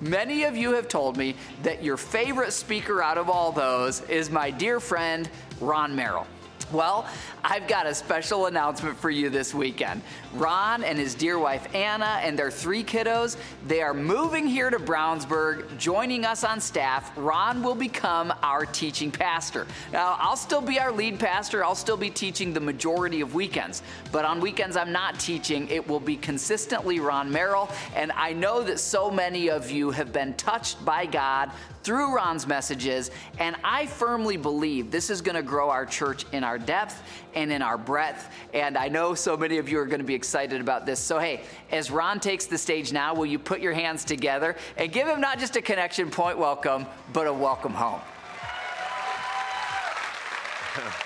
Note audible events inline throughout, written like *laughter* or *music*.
Many of you have told me that your favorite speaker out of all those is my dear friend, Ron Merrill. Well, I've got a special announcement for you this weekend. Ron and his dear wife Anna and their three kiddos, they are moving here to Brownsburg, joining us on staff. Ron will become our teaching pastor. Now, I'll still be our lead pastor. I'll still be teaching the majority of weekends. But on weekends I'm not teaching. It will be consistently Ron Merrill, and I know that so many of you have been touched by God through Ron's messages, and I firmly believe this is going to grow our church in our depth and in our breadth. And I know so many of you are going to be excited about this. So, hey, as Ron takes the stage now, will you put your hands together and give him not just a connection point welcome, but a welcome home? *laughs*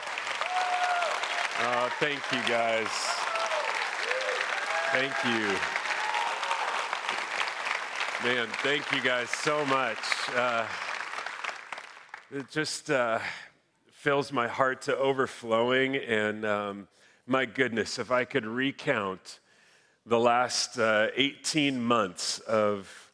Oh, thank you guys. Thank you. Man, thank you guys so much. Uh, just uh, fills my heart to overflowing. And um, my goodness, if I could recount the last uh, 18 months of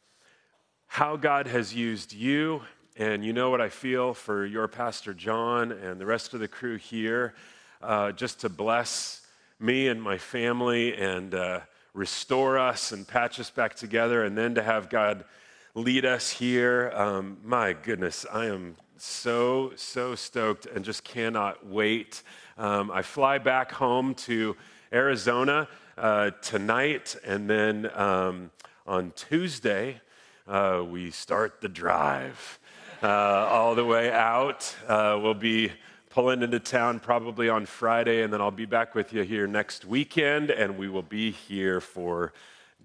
how God has used you, and you know what I feel for your Pastor John and the rest of the crew here, uh, just to bless me and my family and uh, restore us and patch us back together, and then to have God lead us here. Um, my goodness, I am so, so stoked and just cannot wait. Um, I fly back home to Arizona uh, tonight, and then um, on Tuesday, uh, we start the drive uh, all the way out. Uh, we'll be pulling into town probably on Friday, and then I'll be back with you here next weekend, and we will be here for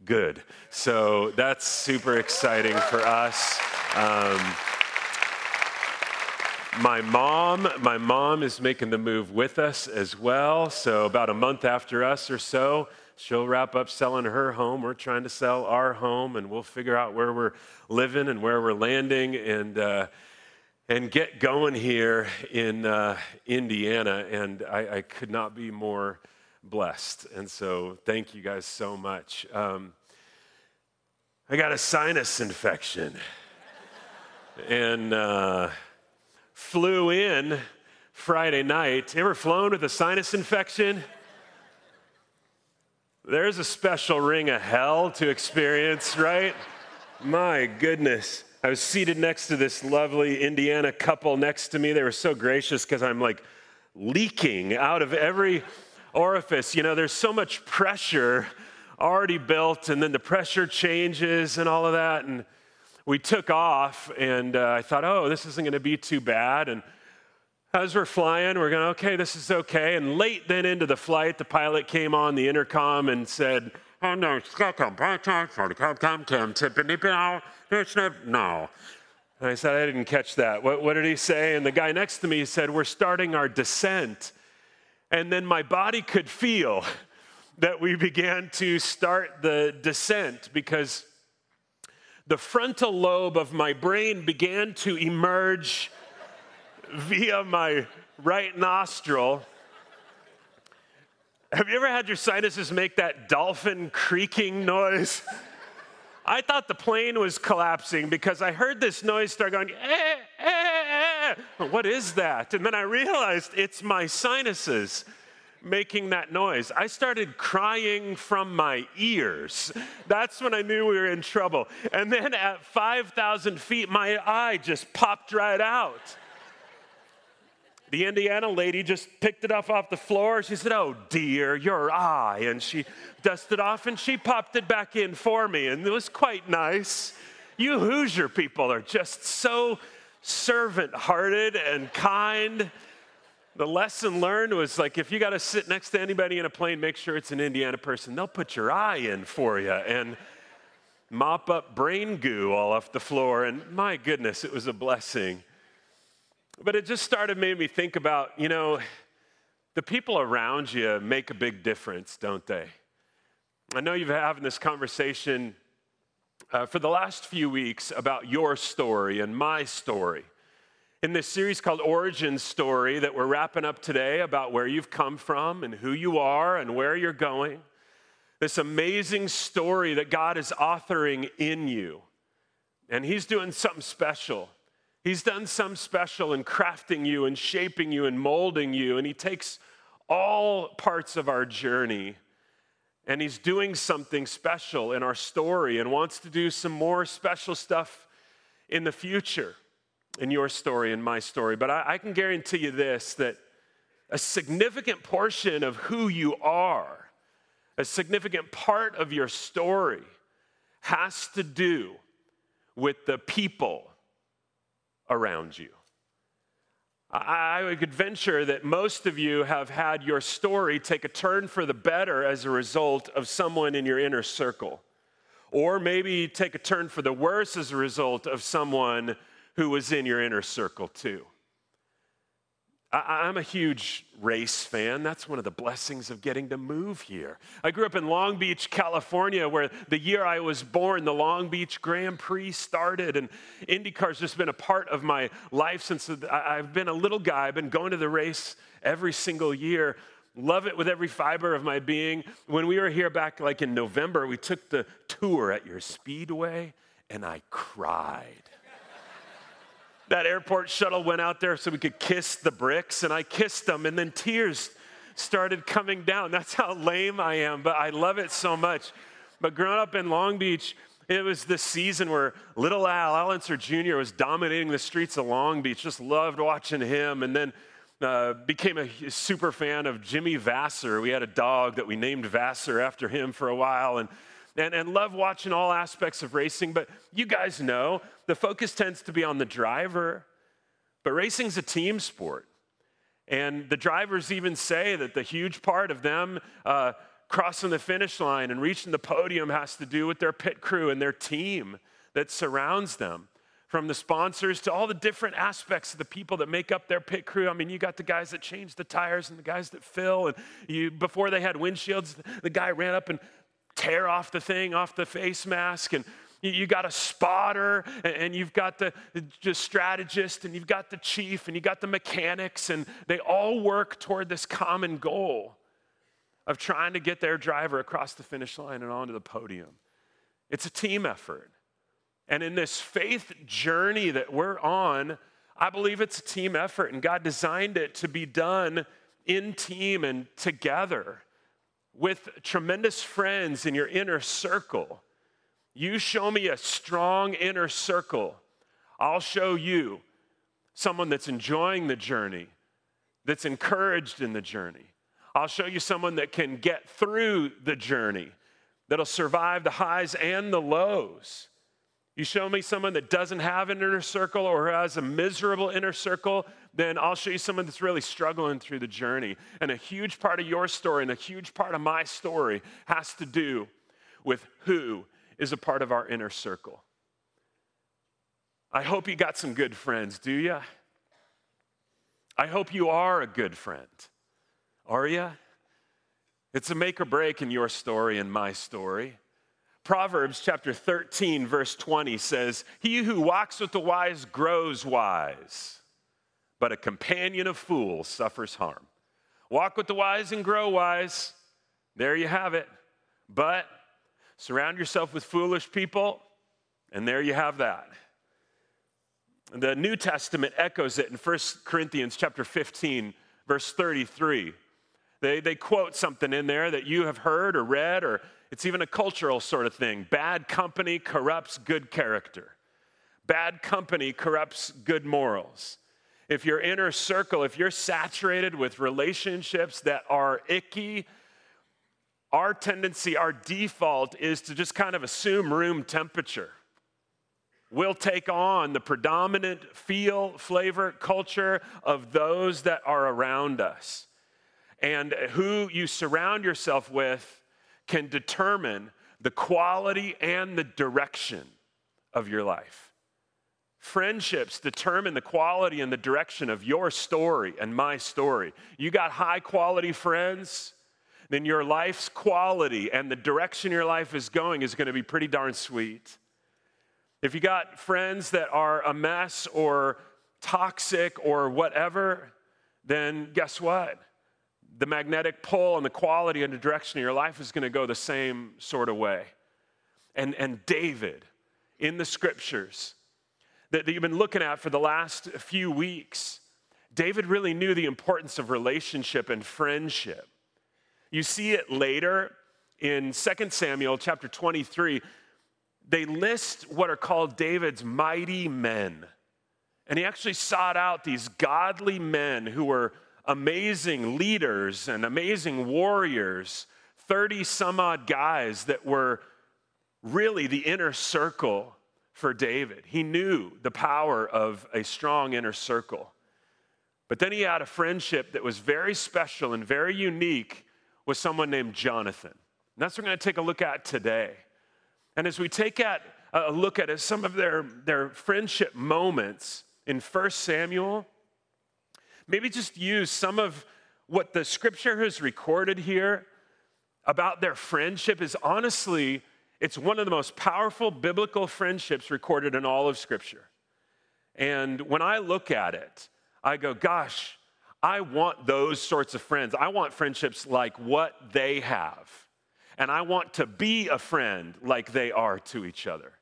good. So that's super exciting for us. Um, my mom, my mom is making the move with us as well. So about a month after us or so, she'll wrap up selling her home. We're trying to sell our home, and we'll figure out where we're living and where we're landing. And uh, and get going here in uh, Indiana. And I, I, could not be more blessed. And so, thank you guys so much. Um, I got a sinus infection and uh, flew in Friday night. Ever flown with a sinus infection? There's a special ring of hell to experience, right? My goodness. I was seated next to this lovely Indiana couple next to me. They were so gracious because I'm like leaking out of every orifice. You know, there's so much pressure already built, and then the pressure changes and all of that. And we took off, and uh, I thought, oh, this isn't going to be too bad. And as we're flying, we're going, okay, this is okay. And late then into the flight, the pilot came on the intercom and said, oh no, no. And I said, I didn't catch that. What, what did he say? And the guy next to me said, We're starting our descent. And then my body could feel *laughs* that we began to start the descent because the frontal lobe of my brain began to emerge via my right nostril. Have you ever had your sinuses make that dolphin creaking noise? I thought the plane was collapsing because I heard this noise start going, eh, eh, eh. what is that? And then I realized it's my sinuses making that noise. I started crying from my ears. That's when I knew we were in trouble. And then at 5,000 feet, my eye just popped right out. The Indiana lady just picked it up off the floor. She said, Oh dear, your eye. And she dusted off and she popped it back in for me. And it was quite nice. You Hoosier people are just so servant hearted and kind. The lesson learned was like if you got to sit next to anybody in a plane, make sure it's an Indiana person. They'll put your eye in for you and mop up brain goo all off the floor. And my goodness, it was a blessing. But it just started made me think about, you know, the people around you make a big difference, don't they? I know you've been having this conversation uh, for the last few weeks about your story and my story. In this series called Origin Story that we're wrapping up today about where you've come from and who you are and where you're going, this amazing story that God is authoring in you. And He's doing something special. He's done some special in crafting you and shaping you and molding you. And He takes all parts of our journey and He's doing something special in our story and wants to do some more special stuff in the future in your story and my story. But I, I can guarantee you this that a significant portion of who you are, a significant part of your story, has to do with the people around you. I could venture that most of you have had your story take a turn for the better as a result of someone in your inner circle. Or maybe take a turn for the worse as a result of someone who was in your inner circle too. I, am a huge race fan. That's one of the blessings of getting to move here. I grew up in Long Beach, California, where the year I was born, the Long Beach Grand Prix started, and IndyCar's just been a part of my life since I've been a little guy. I've been going to the race every single year. Love it with every fiber of my being. When we were here back like in November, we took the tour at your speedway, and I cried that airport shuttle went out there so we could kiss the bricks, and I kissed them, and then tears started coming down. That's how lame I am, but I love it so much. But growing up in Long Beach, it was the season where little Al, Al Unser Jr., was dominating the streets of Long Beach. Just loved watching him. And then uh, became a super fan of Jimmy Vasser. We had a dog that we named Vasser after him for a while. And and, and love watching all aspects of racing, but you guys know the focus tends to be on the driver. But racing's a team sport. And the drivers even say that the huge part of them uh, crossing the finish line and reaching the podium has to do with their pit crew and their team that surrounds them. From the sponsors to all the different aspects of the people that make up their pit crew. I mean, you got the guys that change the tires and the guys that fill. And you, before they had windshields, the guy ran up and tear off the thing off the face mask and you got a spotter and you've got the, strategist and you've got the chief and you got the mechanics and they all work toward this common goal of trying to get their driver across the finish line and onto the podium. It's a team effort. And in this faith journey that we're on i believe it's a team effort and god designed it to be done in team and together with tremendous friends in your inner circle. You show me a strong inner circle, I'll show you someone that's enjoying the journey, that's encouraged in the journey. I'll show you someone that can get through the journey, that'll survive the highs and the lows. You show me someone that doesn't have an inner circle or has a miserable inner circle, then I'll show you someone that's really struggling through the journey. And a huge part of your story and a huge part of my story has to do with who is a part of our inner circle. I hope you got some good friends, do you? I hope you are a good friend. Are you? It's a make or break in your story and my story. Proverbs chapter 13, verse 20 says, He who walks with the wise grows wise but a companion of fools suffers harm. Walk with the wise and grow wise. There you have it. But surround yourself with foolish people, and there you have that. The New Testament echoes it in 1 Corinthians chapter 15, verse 33. They, they quote something in there that you have heard or read, or it's even a cultural sort of thing. Bad company corrupts good character. Bad company corrupts good morals if your inner circle, if you're saturated with relationships that are icky, our tendency, our default is to just kind of assume room temperature. will take on the predominant feel, flavor, culture of those that are around us. And who you surround yourself with can determine the quality and the direction of your life. Friendships determine the quality and the direction of your story and my story. You got high quality friends, then your life's quality and the direction your life is going is going to be pretty darn sweet. If you got friends that are a mess or toxic or whatever, then guess what? The magnetic pull and the quality and the direction of your life is going to go the same sort of way. And, and David in the scriptures that, that you've been looking at for the last few weeks, David really knew the importance of relationship and friendship. You see it later in 2 Samuel chapter 23 they list what are called David's mighty men. And he actually sought out these godly men who were amazing leaders and amazing warriors, 30 some odd guys that were really the inner circle for David. He knew the power of a strong inner circle. But then he had a friendship that was very special and very unique with someone named Jonathan. And that's what we're going to take a look at today. And as we take at, a look at some of their, their friendship moments in 1 Samuel, maybe just use some of what the scripture has recorded here about their friendship is honestly, it's one of the most powerful biblical friendships recorded in all of scripture. And when I look at it, I go, gosh, I want those sorts of friends. I want friendships like what they have and I want to be a friend like they are to each other.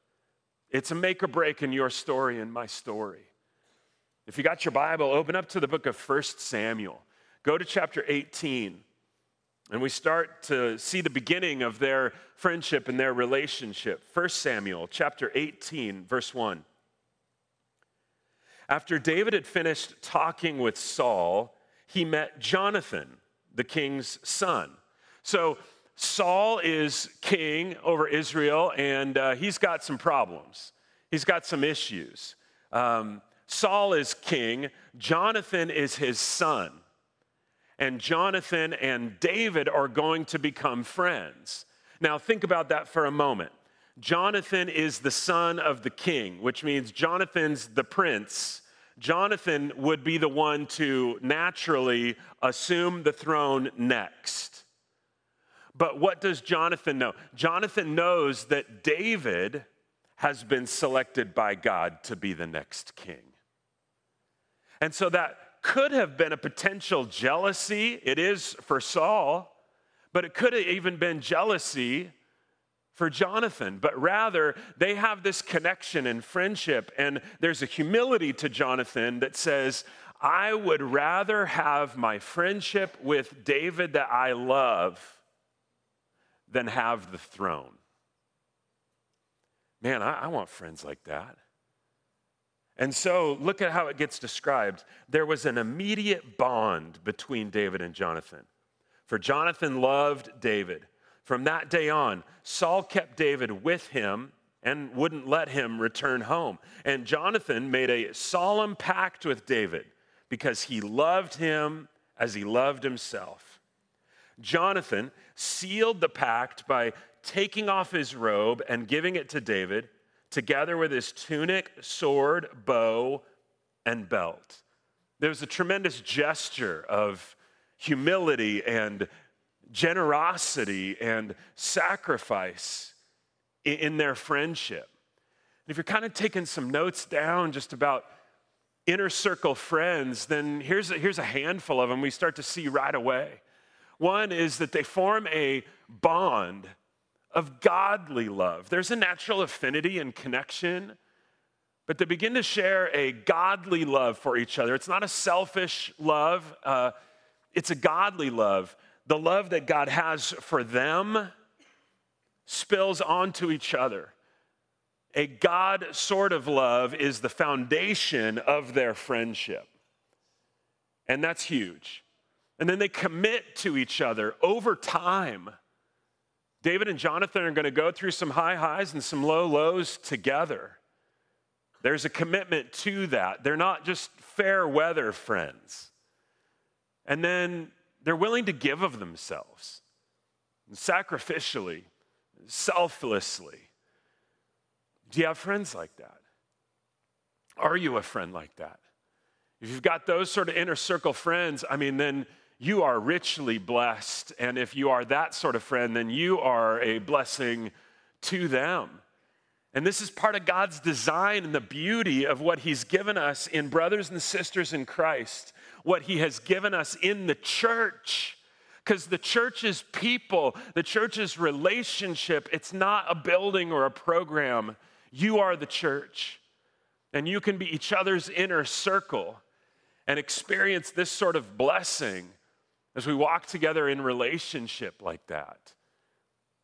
It's a make or break in your story and my story. If you got your Bible, open up to the book of 1 Samuel. Go to chapter 18, and we start to see the beginning of their friendship and their relationship. 1 Samuel chapter 18, verse 1. After David had finished talking with Saul, he met Jonathan, the king's son. So Saul is king over Israel, and uh, he's got some problems. He's got some issues. Um, Saul is king, Jonathan is his son. And Jonathan and David are going to become friends. Now, think about that for a moment. Jonathan is the son of the king, which means Jonathan's the prince. Jonathan would be the one to naturally assume the throne next. But what does Jonathan know? Jonathan knows that David has been selected by God to be the next king. And so that could have been a potential jealousy. It is for Saul, but it could have even been jealousy for Jonathan. But rather, they have this connection and friendship, and there's a humility to Jonathan that says, I would rather have my friendship with David that I love than have the throne. Man, I, I, want friends like that. And so look at how it gets described. There was an immediate bond between David and Jonathan. For Jonathan loved David. From that day on, Saul kept David with him and wouldn't let him return home. And Jonathan made a solemn pact with David because he loved him as he loved himself. Jonathan sealed the pact by taking off his robe and giving it to David, together with his tunic, sword, bow, and belt. There was a tremendous gesture of humility and generosity and sacrifice in their friendship. And if you're kind of taking some notes down just about inner circle friends, then here's a, here's a handful of them we start to see right away. One is that they form a bond of godly love. There's a natural affinity and connection, but they begin to share a godly love for each other. It's not a selfish love, uh, it's a godly love. The love that God has for them spills onto each other. A God sort of love is the foundation of their friendship. And that's huge. And then they commit to each other over time. David and Jonathan are going to go through some high highs and some low lows together. There's a commitment to that. They're not just fair weather friends. And then they're willing to give of themselves sacrificially, selflessly. Do you have friends like that? Are you a friend like that? If you've got those sort of inner circle friends, I mean, then you are richly blessed. And if you are that sort of friend, then you are a blessing to them. And this is part of God's design and the beauty of what He's given us in brothers and sisters in Christ, what He has given us in the church. Because the church is people, the church is relationship. It's not a building or a program. You are the church, and you can be each other's inner circle and experience this sort of blessing as we walk together in relationship like that.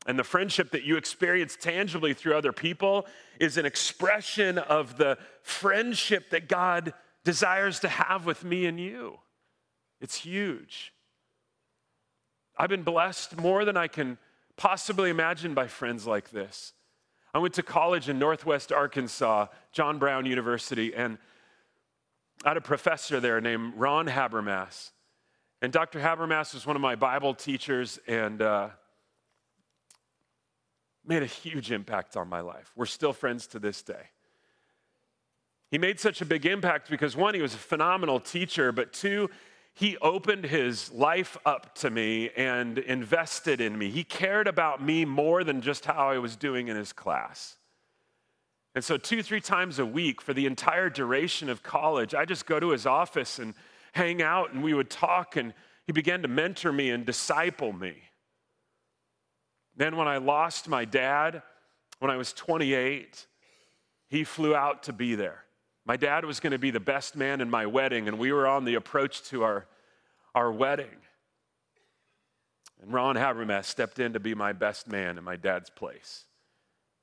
And the friendship that you experience tangibly through other people is an expression of the friendship that God desires to have with me and you. It's huge. I've been blessed more than I can possibly imagine by friends like this. I went to college in Northwest Arkansas, John Brown University, and I had a professor there named Ron Habermas. And Dr. Habermas was one of my Bible teachers and uh, made a huge impact on my life. We're still friends to this day. He made such a big impact because, one, he was a phenomenal teacher, but two, he opened his life up to me and invested in me. He cared about me more than just how I was doing in his class. And so, two, three times a week for the entire duration of college, I just go to his office and hang out and we would talk, and he began to mentor me and disciple me. Then, when I lost my dad, when I was 28, he flew out to be there. My dad was going to be the best man in my wedding, and we were on the approach to our, our wedding. And Ron Habermas stepped in to be my best man in my dad's place.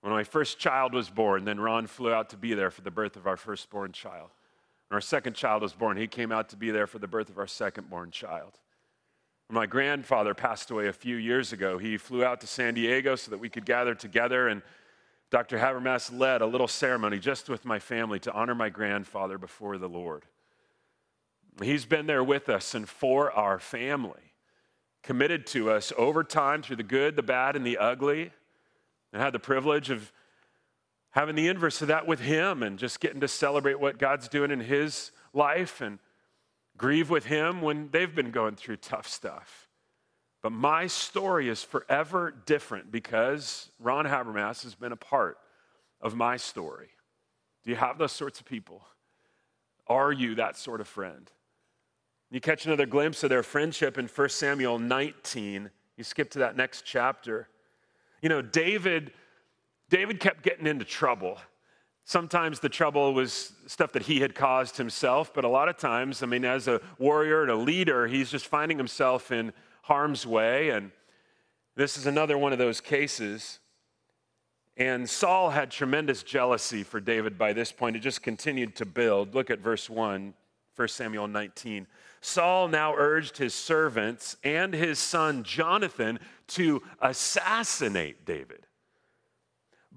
When my first child was born, then Ron flew out to be there for the birth of our firstborn child. Our second child was born, he came out to be there for the birth of our second born child. When my grandfather passed away a few years ago, he flew out to San Diego so that we could gather together, and Dr. Habermas led a little ceremony just with my family to honor my grandfather before the Lord. He's been there with us and for our family, committed to us over time through the good, the bad, and the ugly and had the privilege of having the inverse of that with him and just getting to celebrate what God's doing in his life and grieve with him when they've been going through tough stuff. But my story is forever different because Ron Habermas has been a part of my story. Do you have those sorts of people? Are you that sort of friend? You catch another glimpse of their friendship in 1 Samuel 19. You skip to that next chapter. You know, David, David kept getting into trouble. Sometimes the trouble was stuff that he had caused himself, but a lot of times, I mean, as a warrior and a leader, he's just finding himself in harm's way. And this is another one of those cases. And Saul had tremendous jealousy for David by this point. It just continued to build. Look at verse 1, 1 Samuel 19. Saul now urged his servants and his son Jonathan to assassinate David.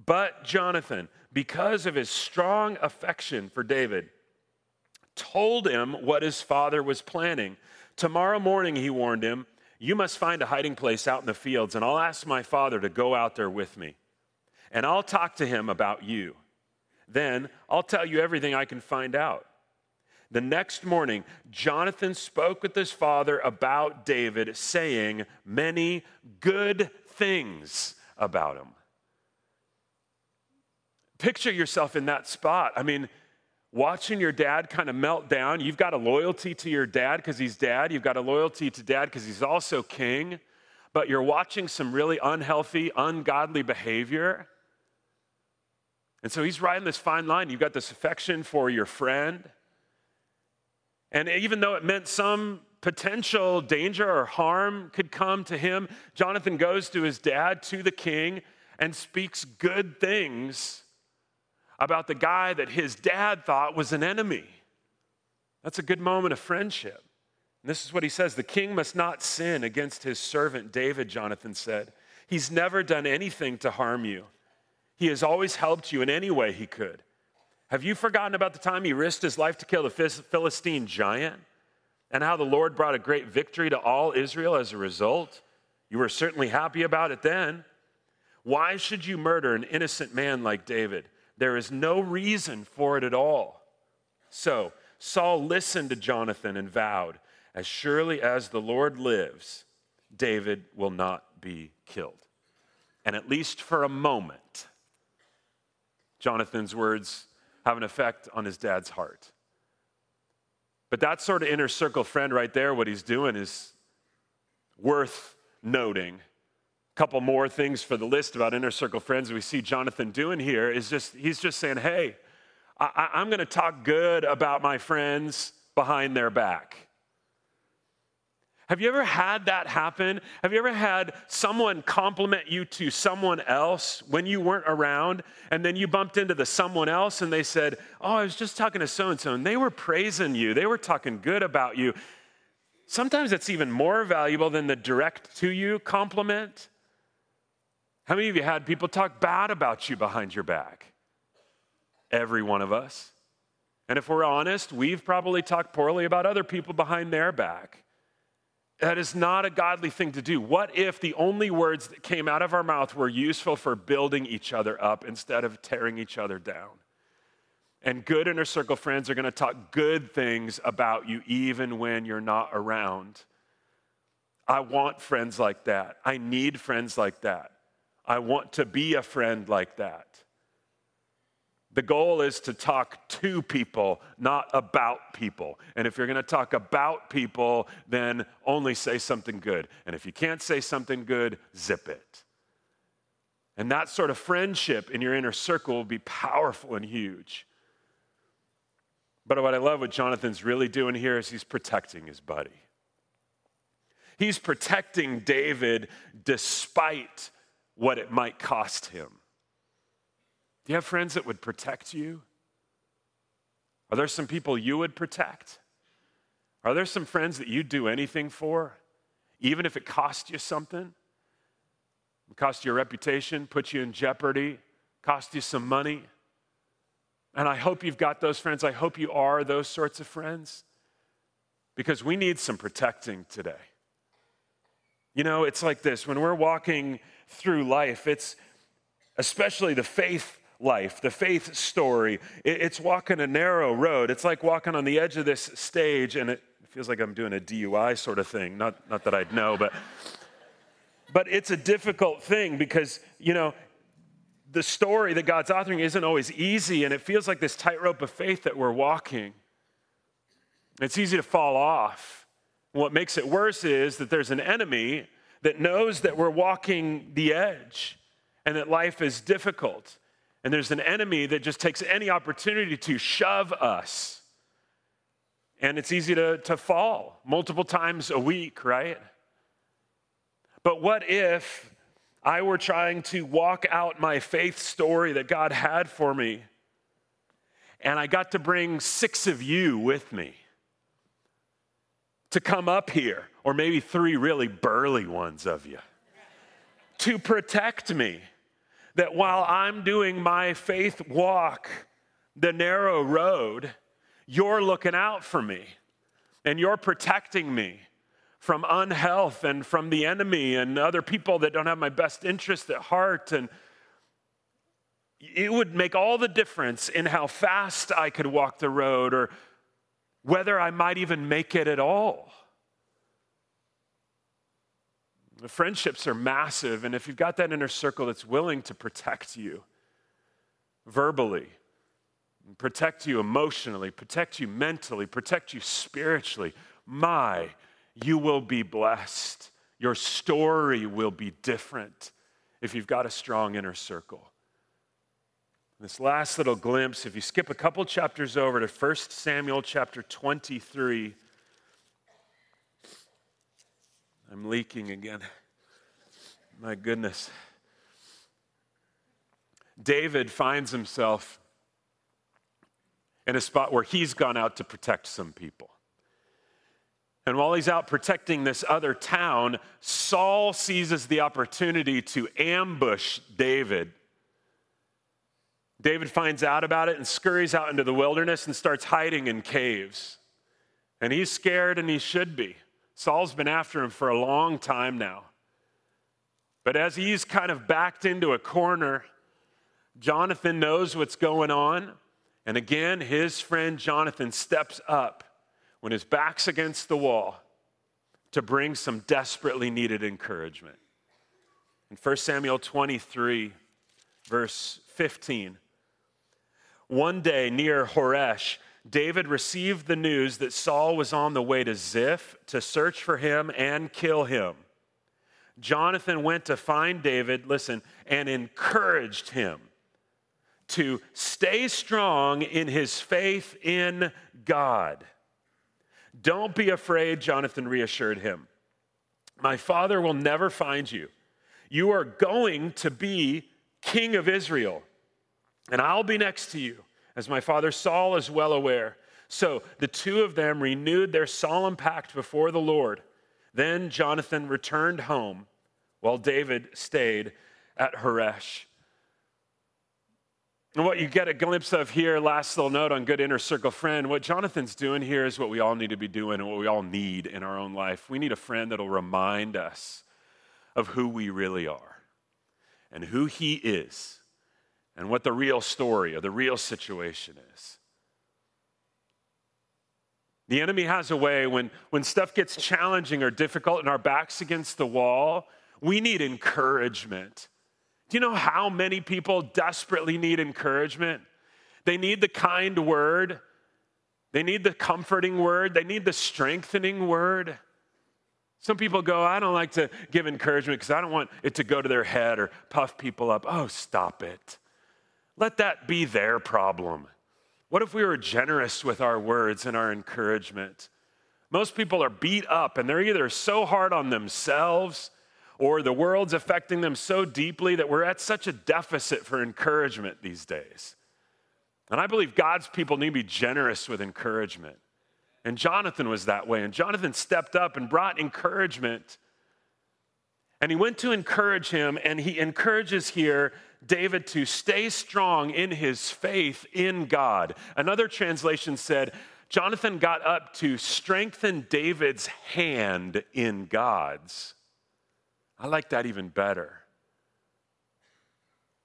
But Jonathan, because of his strong affection for David, told him what his father was planning. Tomorrow morning, he warned him, you must find a hiding place out in the fields, and I'll ask my father to go out there with me. And I'll talk to him about you. Then I'll tell you everything I can find out. The next morning, Jonathan spoke with his father about David, saying many good things about him. Picture yourself in that spot. I mean, watching your dad kind of melt down. You've got a loyalty to your dad because he's dad, you've got a loyalty to dad because he's also king, but you're watching some really unhealthy, ungodly behavior. And so he's riding this fine line. You've got this affection for your friend. And even though it meant some potential danger or harm could come to him, Jonathan goes to his dad, to the king, and speaks good things about the guy that his dad thought was an enemy. That's a good moment of friendship. And this is what he says The king must not sin against his servant David, Jonathan said. He's never done anything to harm you, he has always helped you in any way he could. Have you forgotten about the time he risked his life to kill the Philistine giant? And how the Lord brought a great victory to all Israel as a result? You were certainly happy about it then. Why should you murder an innocent man like David? There is no reason for it at all. So Saul listened to Jonathan and vowed, As surely as the Lord lives, David will not be killed. And at least for a moment, Jonathan's words have an effect on his dad's heart. But that sort of inner circle friend right there, what he's doing is worth noting. Couple more things for the list about inner circle friends we see Jonathan doing here is just, he's just saying, hey, I, I'm going to talk good about my friends behind their back. Have you ever had that happen? Have you ever had someone compliment you to someone else when you weren't around, and then you bumped into the someone else and they said, Oh, I was just talking to so and so, and they were praising you, they were talking good about you. Sometimes it's even more valuable than the direct to you compliment. How many of you had people talk bad about you behind your back? Every one of us. And if we're honest, we've probably talked poorly about other people behind their back. That is not a godly thing to do. What if the only words that came out of our mouth were useful for building each other up instead of tearing each other down? And good inner circle friends are going to talk good things about you even when you're not around. I want friends like that. I need friends like that. I want to be a friend like that. The goal is to talk to people, not about people. And if you're going to talk about people, then only say something good. And if you can't say something good, zip it. And that sort of friendship in your inner circle will be powerful and huge. But what I love what Jonathan's really doing here is he's protecting his buddy. He's protecting David despite what it might cost him. Do you have friends that would protect you? Are there some people you would protect? Are there some friends that you'd do anything for, even if it cost you something? It cost you a reputation, put you in jeopardy, cost you some money. And I hope you've got those friends. I hope you are those sorts of friends because we need some protecting today. You know, it's like this when we're walking through life, it's especially the faith life, the faith story. It's walking a narrow road. It's like walking on the edge of this stage, and it feels like I'm doing a DUI sort of thing. Not, not that I'd know, but, but it's a difficult thing because, you know, the story that God's authoring isn't always easy, and it feels like this tightrope of faith that we're walking. It's easy to fall off. what makes it worse is that there's an enemy that knows that we're walking the edge and that life is difficult. And there's an enemy that just takes any opportunity to shove us. And it's easy to, to fall multiple times a week, right? But what if I were trying to walk out my faith story that God had for me, and I got to bring six of you with me to come up here, or maybe three really burly ones of you, to protect me? that while I'm doing my faith walk, the narrow road, you're looking out for me and you're protecting me from unhealth and from the enemy and other people that don't have my best interest at heart. And it would make all the difference in how fast I could walk the road or whether I might even make it at all. The friendships are massive, and if you've got that inner circle that's willing to protect you verbally, protect you emotionally, protect you mentally, protect you spiritually, my, you will be blessed. Your story will be different if you've got a strong inner circle. This last little glimpse, if you skip a couple chapters over to 1 Samuel chapter 23, I'm leaking again. My goodness. David finds himself in a spot where he's gone out to protect some people. And while he's out protecting this other town, Saul seizes the opportunity to ambush David. David finds out about it and scurries out into the wilderness and starts hiding in caves. And he's scared and he should be. Saul's been after him for a long time now. But as he's kind of backed into a corner, Jonathan knows what's going on. And again, his friend Jonathan steps up when his back's against the wall to bring some desperately needed encouragement. In 1 Samuel 23, verse 15, one day near Horesh, David received the news that Saul was on the way to Ziph to search for him and kill him. Jonathan went to find David, listen, and encouraged him to stay strong in his faith in God. Don't be afraid, Jonathan reassured him. My father will never find you. You are going to be king of Israel, and I'll be next to you, as my father Saul is well aware. So the two of them renewed their solemn pact before the Lord. Then Jonathan returned home while David stayed at Horesh. And what you get a glimpse of here, last little note on Good Inner Circle Friend, what Jonathan's doing here is what we all need to be doing and what we all need in our own life. We need a friend that'll remind us of who we really are and who he is and what the real story or the real situation is. The enemy has a way when, when stuff gets challenging or difficult and our back's against the wall, we need encouragement. Do you know how many people desperately need encouragement? They need the kind word, they need the comforting word, they need the strengthening word. Some people go, I don't like to give encouragement because I don't want it to go to their head or puff people up. Oh, stop it. Let that be their problem. What if we were generous with our words and our encouragement? Most people are beat up and they're either so hard on themselves or the world's affecting them so deeply that we're at such a deficit for encouragement these days. And I believe God's people need to be generous with encouragement. And Jonathan was that way. And Jonathan stepped up and brought encouragement. And he went to encourage him, and he encourages here David to stay strong in his faith in God. Another translation said, Jonathan got up to strengthen David's hand in God's. I like that even better.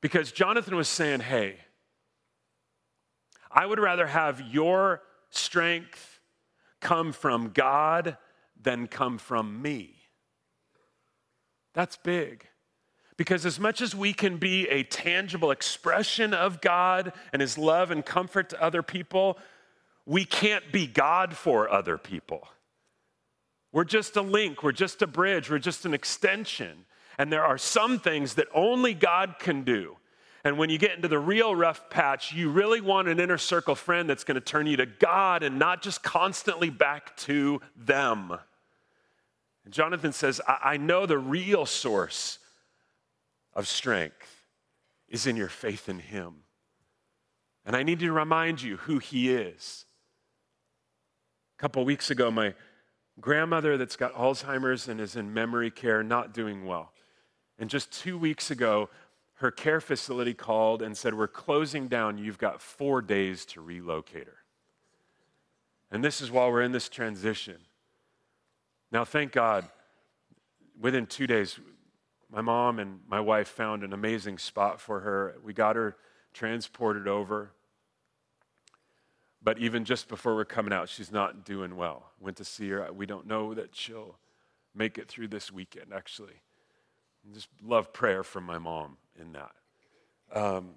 Because Jonathan was saying, hey, I would rather have your strength come from God than come from me. That's big. Because as much as we can be a tangible expression of God and His love and comfort to other people, we can't be God for other people. We're just a link, we're just a bridge, we're just an extension. And there are some things that only God can do. And when you get into the real rough patch, you really want an inner circle friend that's going to turn you to God and not just constantly back to them. And Jonathan says, I, I know the real source of strength is in your faith in Him. And I need to remind you who He is. A couple weeks ago, my grandmother that's got Alzheimer's and is in memory care, not doing well. And just two weeks ago, her care facility called and said, We're closing down. You've got four days to relocate her. And this is while we're in this transition. Now, thank God, within two days, my mom and my wife found an amazing spot for her. We got her transported over. But even just before we're coming out, she's not doing well. Went to see her. We don't know that she'll make it through this weekend, actually. Just love prayer from my mom in that. Um,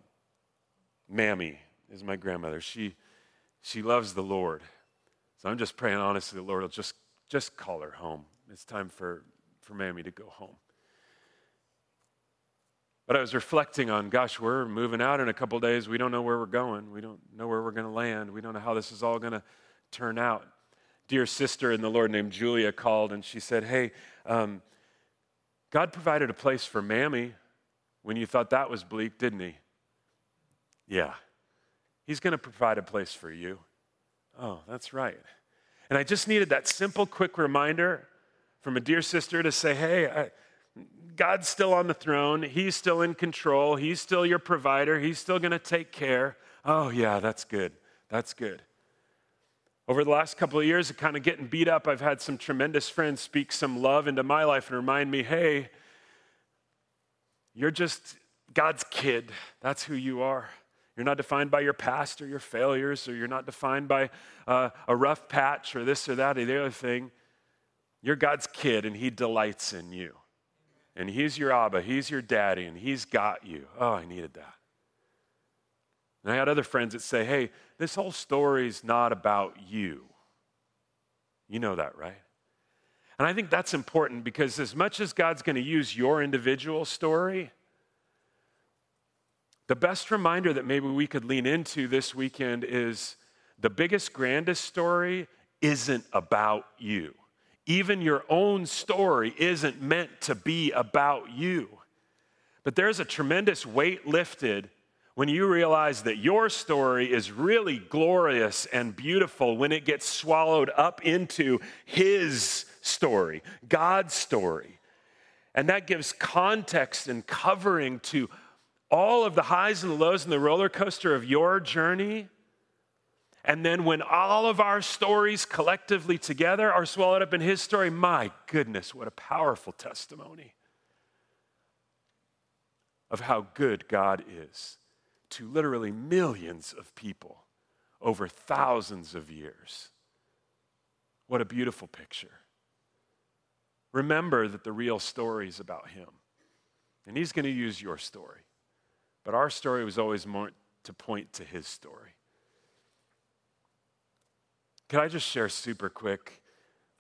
Mammy is my grandmother. She, she loves the Lord. So I'm just praying honestly, the Lord will just, just call her home. It's time for, for Mammy to go home. But I was reflecting on, gosh, we're moving out in a couple days. We don't know where we're going. We don't know where we're going to land. We don't know how this is all going to turn out. Dear sister in the Lord named Julia called and she said, Hey, um, God provided a place for Mammy when you thought that was bleak, didn't He? Yeah. He's going to provide a place for you. Oh, that's right. And I just needed that simple, quick reminder from a dear sister to say, hey, I, God's still on the throne. He's still in control. He's still your provider. He's still going to take care. Oh, yeah, that's good. That's good. Over the last couple of years of kind of getting beat up, I've had some tremendous friends speak some love into my life and remind me hey, you're just God's kid. That's who you are. You're not defined by your past or your failures, or you're not defined by uh, a rough patch or this or that or the other thing. You're God's kid, and He delights in you. And He's your Abba, He's your daddy, and He's got you. Oh, I needed that. And I had other friends that say, hey, this whole story's not about you. You know that, right? And I think that's important because as much as God's going to use your individual story, the best reminder that maybe we could lean into this weekend is the biggest, grandest story isn't about you. Even your own story isn't meant to be about you. But there's a tremendous weight lifted when you realize that your story is really glorious and beautiful when it gets swallowed up into His story, God's story. And that gives context and covering to all of the highs and the lows and the roller coaster of your journey. And then when all of our stories collectively together are swallowed up in His story, my goodness, what a powerful testimony of how good God is to literally millions of people over thousands of years. What a beautiful picture. Remember that the real story is about Him. And He's going to use your story. But our story was always more to point to His story. Can I just share super quick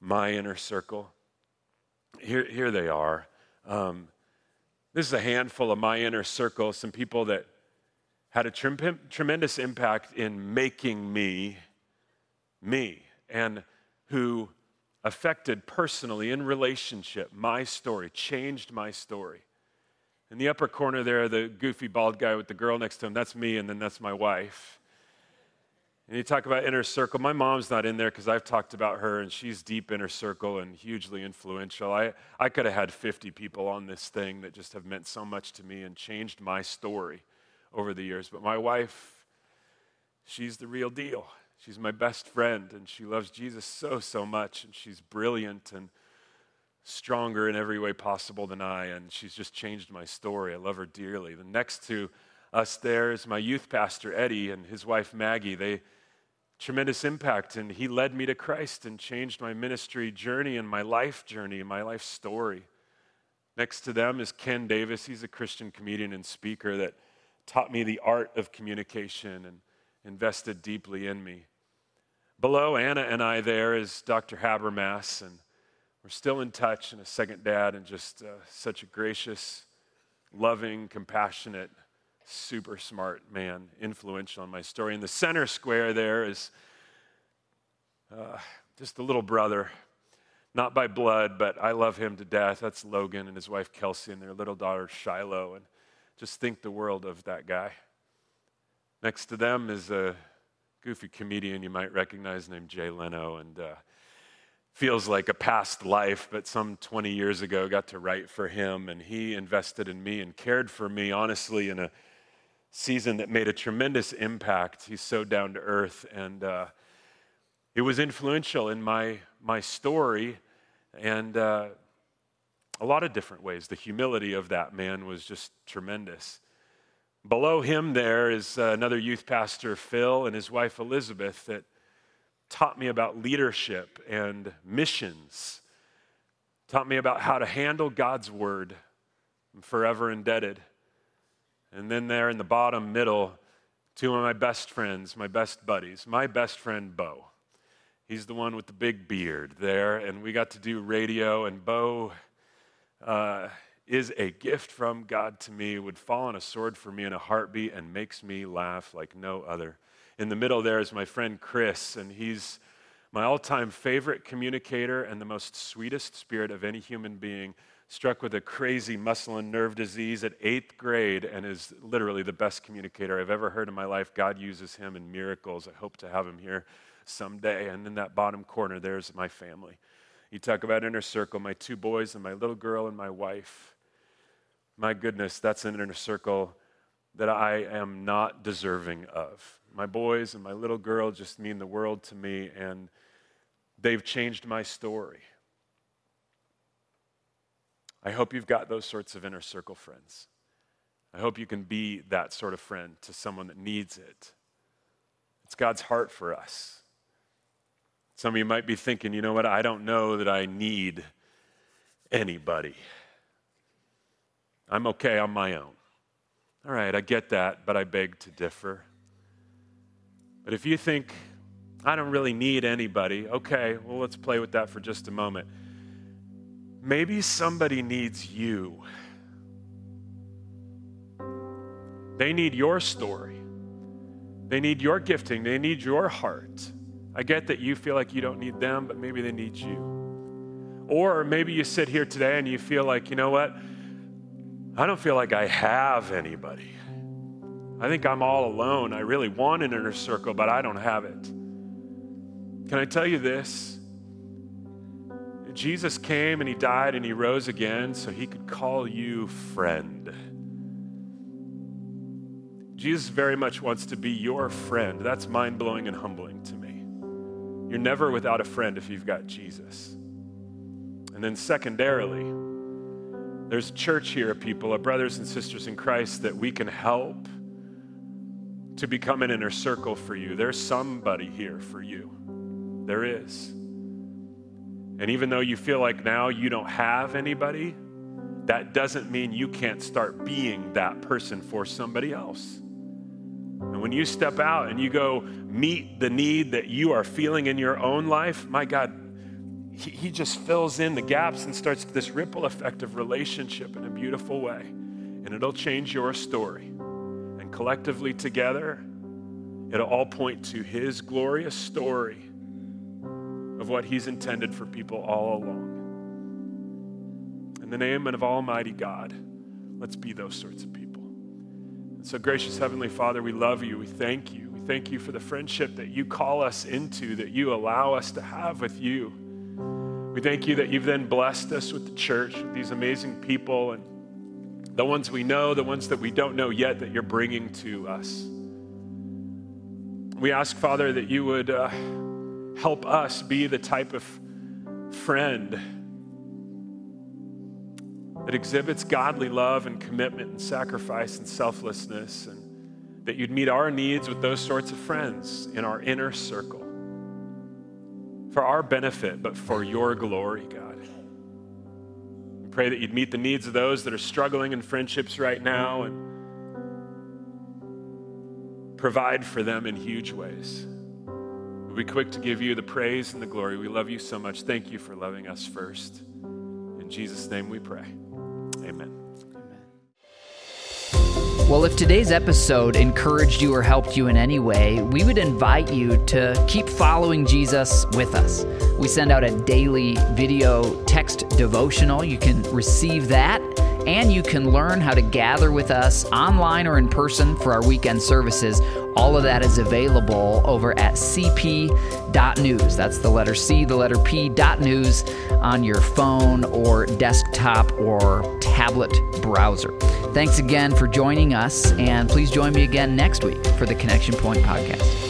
my inner circle? Here, here they are. Um, this is a handful of my inner circle, some people that had a trem- tremendous impact in making me me and who affected personally in relationship my story, changed my story. In the upper corner there, the goofy bald guy with the girl next to him, that's me, and then that's my wife. And you talk about inner circle. My mom's not in there because I've talked about her, and she's deep inner circle and hugely influential. I, I could have had 50 people on this thing that just have meant so much to me and changed my story over the years. But my wife, she's the real deal. She's my best friend, and she loves Jesus so, so much, and she's brilliant and stronger in every way possible than I, and she's just changed my story. I love her dearly. The next to us there is my youth pastor, Eddie, and his wife, Maggie. They tremendous impact, and he led me to Christ and changed my ministry journey and my life journey and my life story. Next to them is Ken Davis. He's a Christian comedian and speaker that taught me the art of communication and invested deeply in me. Below Anna and I, there is Dr. Habermas, and we're still in touch, and a second dad, and just uh, such a gracious, loving, compassionate, super smart man, influential in my story. In the center square, there is uh, just a little brother, not by blood, but I love him to death. That's Logan and his wife Kelsey and their little daughter Shiloh. And just think the world of that guy. Next to them is a goofy comedian you might recognize named Jay Leno, and uh, feels like a past life, but some 20 years ago got to write for him, and he invested in me and cared for me, honestly, in a season that made a tremendous impact. He's so down to earth, and uh, it was influential in my, my story. And uh, a lot of different ways. The humility of that man was just tremendous. Below him, there is uh, another youth pastor, Phil, and his wife, Elizabeth, that taught me about leadership and missions, taught me about how to handle God's word. I'm forever indebted. And then, there in the bottom middle, two of my best friends, my best buddies, my best friend, Bo. He's the one with the big beard there, and we got to do radio, and Bo uh, is a gift from God to me, would fall on a sword for me in a heartbeat and makes me laugh like no other. In the middle there is my friend Chris, and he's my all time favorite communicator and the most sweetest spirit of any human being. Struck with a crazy muscle and nerve disease at eighth grade and is literally the best communicator I've ever heard in my life. God uses him in miracles. I hope to have him here someday. And in that bottom corner, there's my family. You talk about inner circle, my two boys and my little girl and my wife. my goodness, that's an inner circle that I am not deserving of. My boys and my little girl just mean the world to me, and they've changed my story. I hope you've got those sorts of inner circle friends. I hope you can be that sort of friend to someone that needs it. It's God's heart for us. Some of you might be thinking, you know what, I don't know that I need anybody. I'm okay on my own. All right, I get that, but I beg to differ. But if you think, I don't really need anybody, okay, well, let's play with that for just a moment. Maybe somebody needs you. They need your story. They need your gifting. They need your heart. I get that you feel like you don't need them, but maybe they need you. Or maybe you sit here today and you feel like, you know what? I don't feel like I have anybody. I think I'm all alone. I really want an inner circle, but I don't have it. Can I tell you this? Jesus came and he died and he rose again so he could call you friend. Jesus very much wants to be your friend. That's mind blowing and humbling to me. You're never without a friend if you've got Jesus. And then, secondarily, there's a church here of people, our brothers and sisters in Christ, that we can help to become an inner circle for you. There's somebody here for you. There is. And even though you feel like now you don't have anybody, that doesn't mean you can't start being that person for somebody else. And when you step out and you go meet the need that you are feeling in your own life, my God, he, he just fills in the gaps and starts this ripple effect of relationship in a beautiful way. And it'll change your story. And collectively together, it'll all point to his glorious story of what he's intended for people all along. In the name of Almighty God, let's be those sorts of people. And so, gracious Heavenly Father, we love you. We thank you. We thank you for the friendship that you call us into, that you allow us to have with you. We thank you that you've then blessed us with the church, with these amazing people, and the ones we know, the ones that we don't know yet that you're bringing to us. We ask, Father, that you would uh, help us be the type of friend that exhibits godly love and commitment and sacrifice and selflessness, and that you'd meet our needs with those sorts of friends in our inner circle for our benefit, but for your glory, God. We pray that you'd meet the needs of those that are struggling in friendships right now and provide for them in huge ways. We'll be quick to give you the praise and the glory. We love you so much. Thank you for loving us first. In Jesus' name we pray. Amen. Well, if today's episode encouraged you or helped you in any way, we would invite you to keep following Jesus with us. We send out a daily video text devotional. You can receive that and you can learn how to gather with us online or in person for our weekend services. All of that is available over at cp.news. That's the letter C, the letter P, dot news on your phone or desktop or tablet browser. Thanks again for joining us, and please join me again next week for the Connection Point podcast.